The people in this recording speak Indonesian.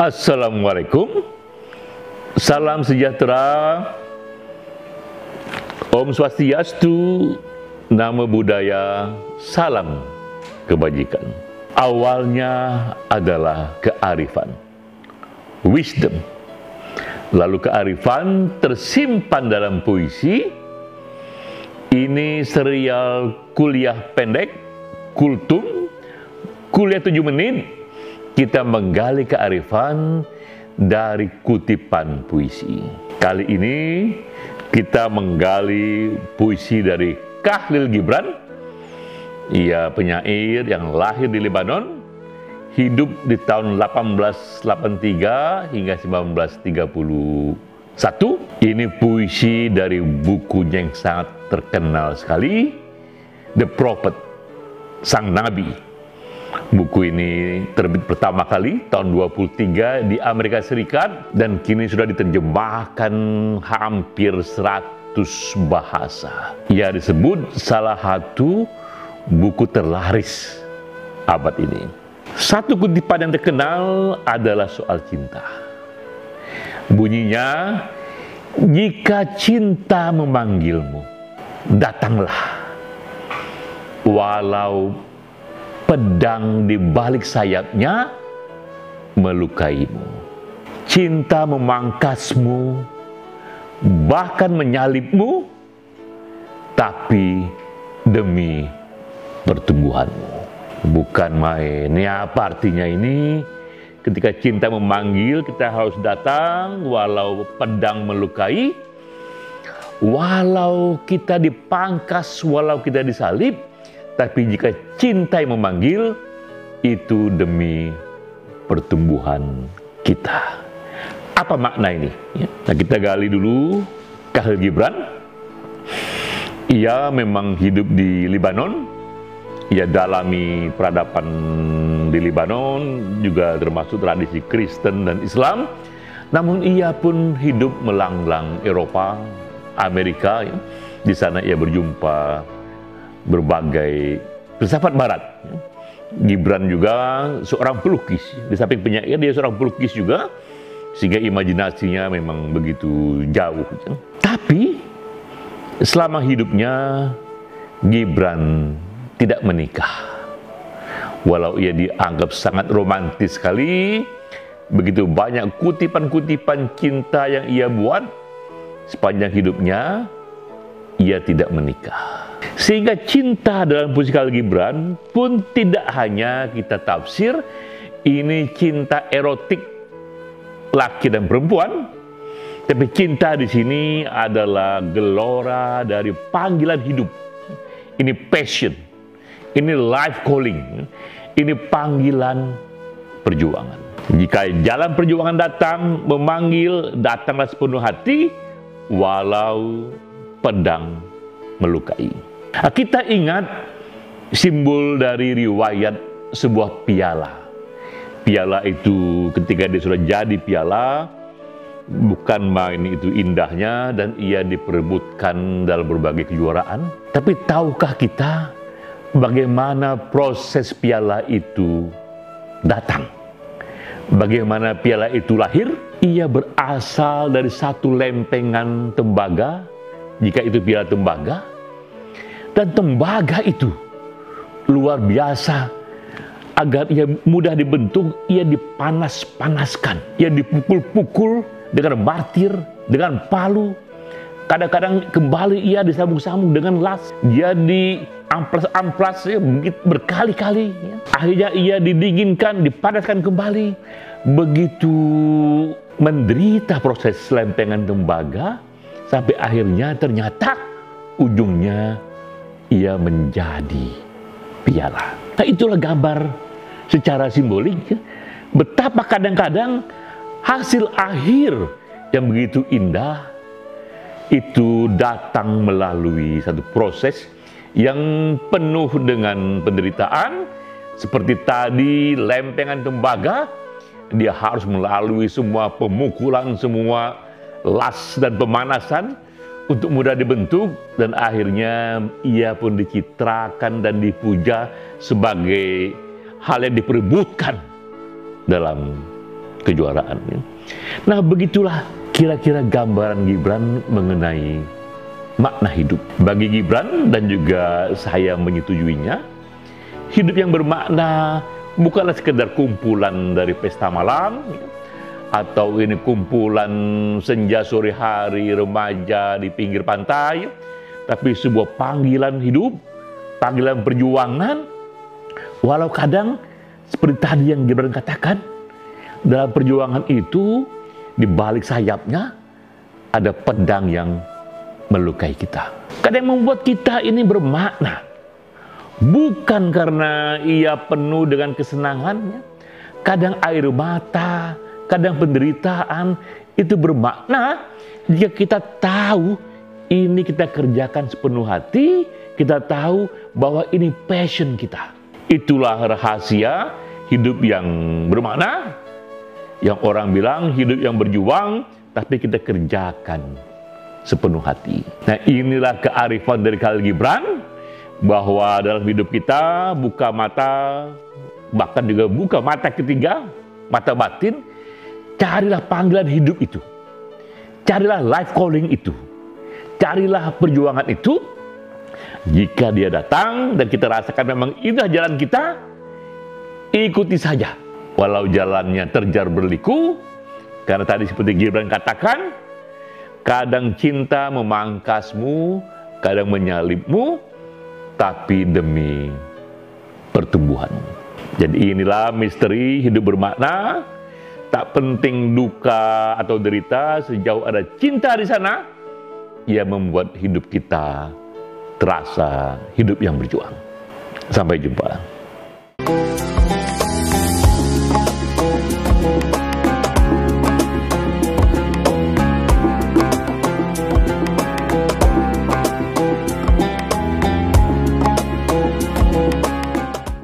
Assalamualaikum. Salam sejahtera. Om Swastiastu Nama budaya Salam kebajikan. Awalnya adalah kearifan Wisdom Lalu kearifan tersimpan dalam puisi. Ini serial kuliah pendek Kultum. Kuliah 7 menit. Kita menggali kearifan dari kutipan puisi. Kali ini kita menggali puisi dari Kahlil Gibran. Ia penyair yang lahir di Lebanon, hidup di tahun 1883 hingga 1931. Ini puisi dari bukunya yang sangat terkenal sekali, The Prophet, Sang Nabi Buku ini terbit pertama kali tahun 23 di Amerika Serikat dan kini sudah diterjemahkan hampir 100 bahasa. Ia disebut salah satu buku terlaris abad ini. Satu kutipan yang terkenal adalah soal cinta. Bunyinya, jika cinta memanggilmu, datanglah. Walau pedang di balik sayapnya melukaimu. Cinta memangkasmu, bahkan menyalipmu, tapi demi pertumbuhanmu. Bukan main. Ya apa artinya ini? Ketika cinta memanggil, kita harus datang walau pedang melukai, walau kita dipangkas, walau kita disalib, tapi jika cinta yang memanggil, itu demi pertumbuhan kita. Apa makna ini? Ya, nah kita gali dulu Kahil Gibran. Ia memang hidup di Libanon. Ia dalami peradaban di Libanon, juga termasuk tradisi Kristen dan Islam. Namun ia pun hidup melanglang Eropa, Amerika. Ya. Di sana ia berjumpa berbagai filsafat barat. Gibran juga seorang pelukis. Di samping penyair dia seorang pelukis juga sehingga imajinasinya memang begitu jauh. Tapi selama hidupnya Gibran tidak menikah. Walau ia dianggap sangat romantis sekali, begitu banyak kutipan-kutipan cinta yang ia buat sepanjang hidupnya, ia tidak menikah. Sehingga cinta dalam puisi Khalil Gibran pun tidak hanya kita tafsir ini cinta erotik laki dan perempuan, tapi cinta di sini adalah gelora dari panggilan hidup. Ini passion, ini life calling, ini panggilan perjuangan. Jika jalan perjuangan datang, memanggil, datanglah sepenuh hati, walau pedang melukai. Nah, kita ingat simbol dari riwayat sebuah piala. Piala itu ketika dia sudah jadi piala, bukan main itu indahnya dan ia diperebutkan dalam berbagai kejuaraan. Tapi tahukah kita bagaimana proses piala itu datang? Bagaimana piala itu lahir? Ia berasal dari satu lempengan tembaga, jika itu piala tembaga, dan tembaga itu luar biasa. Agar ia mudah dibentuk, ia dipanas-panaskan. Ia dipukul-pukul dengan martir, dengan palu. Kadang-kadang kembali ia disambung-sambung dengan las. Dia di amplas-amplas ya, berkali-kali. Ya. Akhirnya ia didinginkan, dipanaskan kembali. Begitu menderita proses lempengan tembaga, sampai akhirnya ternyata ujungnya ia menjadi piala. Nah itulah gambar secara simbolik ya. betapa kadang-kadang hasil akhir yang begitu indah itu datang melalui satu proses yang penuh dengan penderitaan seperti tadi lempengan tembaga dia harus melalui semua pemukulan, semua las dan pemanasan untuk mudah dibentuk dan akhirnya ia pun dicitrakan dan dipuja sebagai hal yang diperebutkan dalam kejuaraan. Nah begitulah kira-kira gambaran Gibran mengenai makna hidup. Bagi Gibran dan juga saya menyetujuinya, hidup yang bermakna bukanlah sekedar kumpulan dari pesta malam, atau ini kumpulan senja sore hari remaja di pinggir pantai, tapi sebuah panggilan hidup, panggilan perjuangan, walau kadang seperti tadi yang Gibran katakan, dalam perjuangan itu di balik sayapnya ada pedang yang melukai kita. Kadang membuat kita ini bermakna. Bukan karena ia penuh dengan kesenangannya. Kadang air mata, kadang penderitaan itu bermakna jika kita tahu ini kita kerjakan sepenuh hati, kita tahu bahwa ini passion kita. Itulah rahasia hidup yang bermakna, yang orang bilang hidup yang berjuang, tapi kita kerjakan sepenuh hati. Nah inilah kearifan dari Khalil Gibran, bahwa dalam hidup kita buka mata, bahkan juga buka mata ketiga, mata batin, carilah panggilan hidup itu. Carilah life calling itu. Carilah perjuangan itu. Jika dia datang dan kita rasakan memang itulah jalan kita, ikuti saja. Walau jalannya terjar berliku, karena tadi seperti Gibran katakan, kadang cinta memangkasmu, kadang menyalibmu, tapi demi pertumbuhan. Jadi inilah misteri hidup bermakna. Tak penting duka atau derita, sejauh ada cinta di sana, ia membuat hidup kita terasa hidup yang berjuang. Sampai jumpa.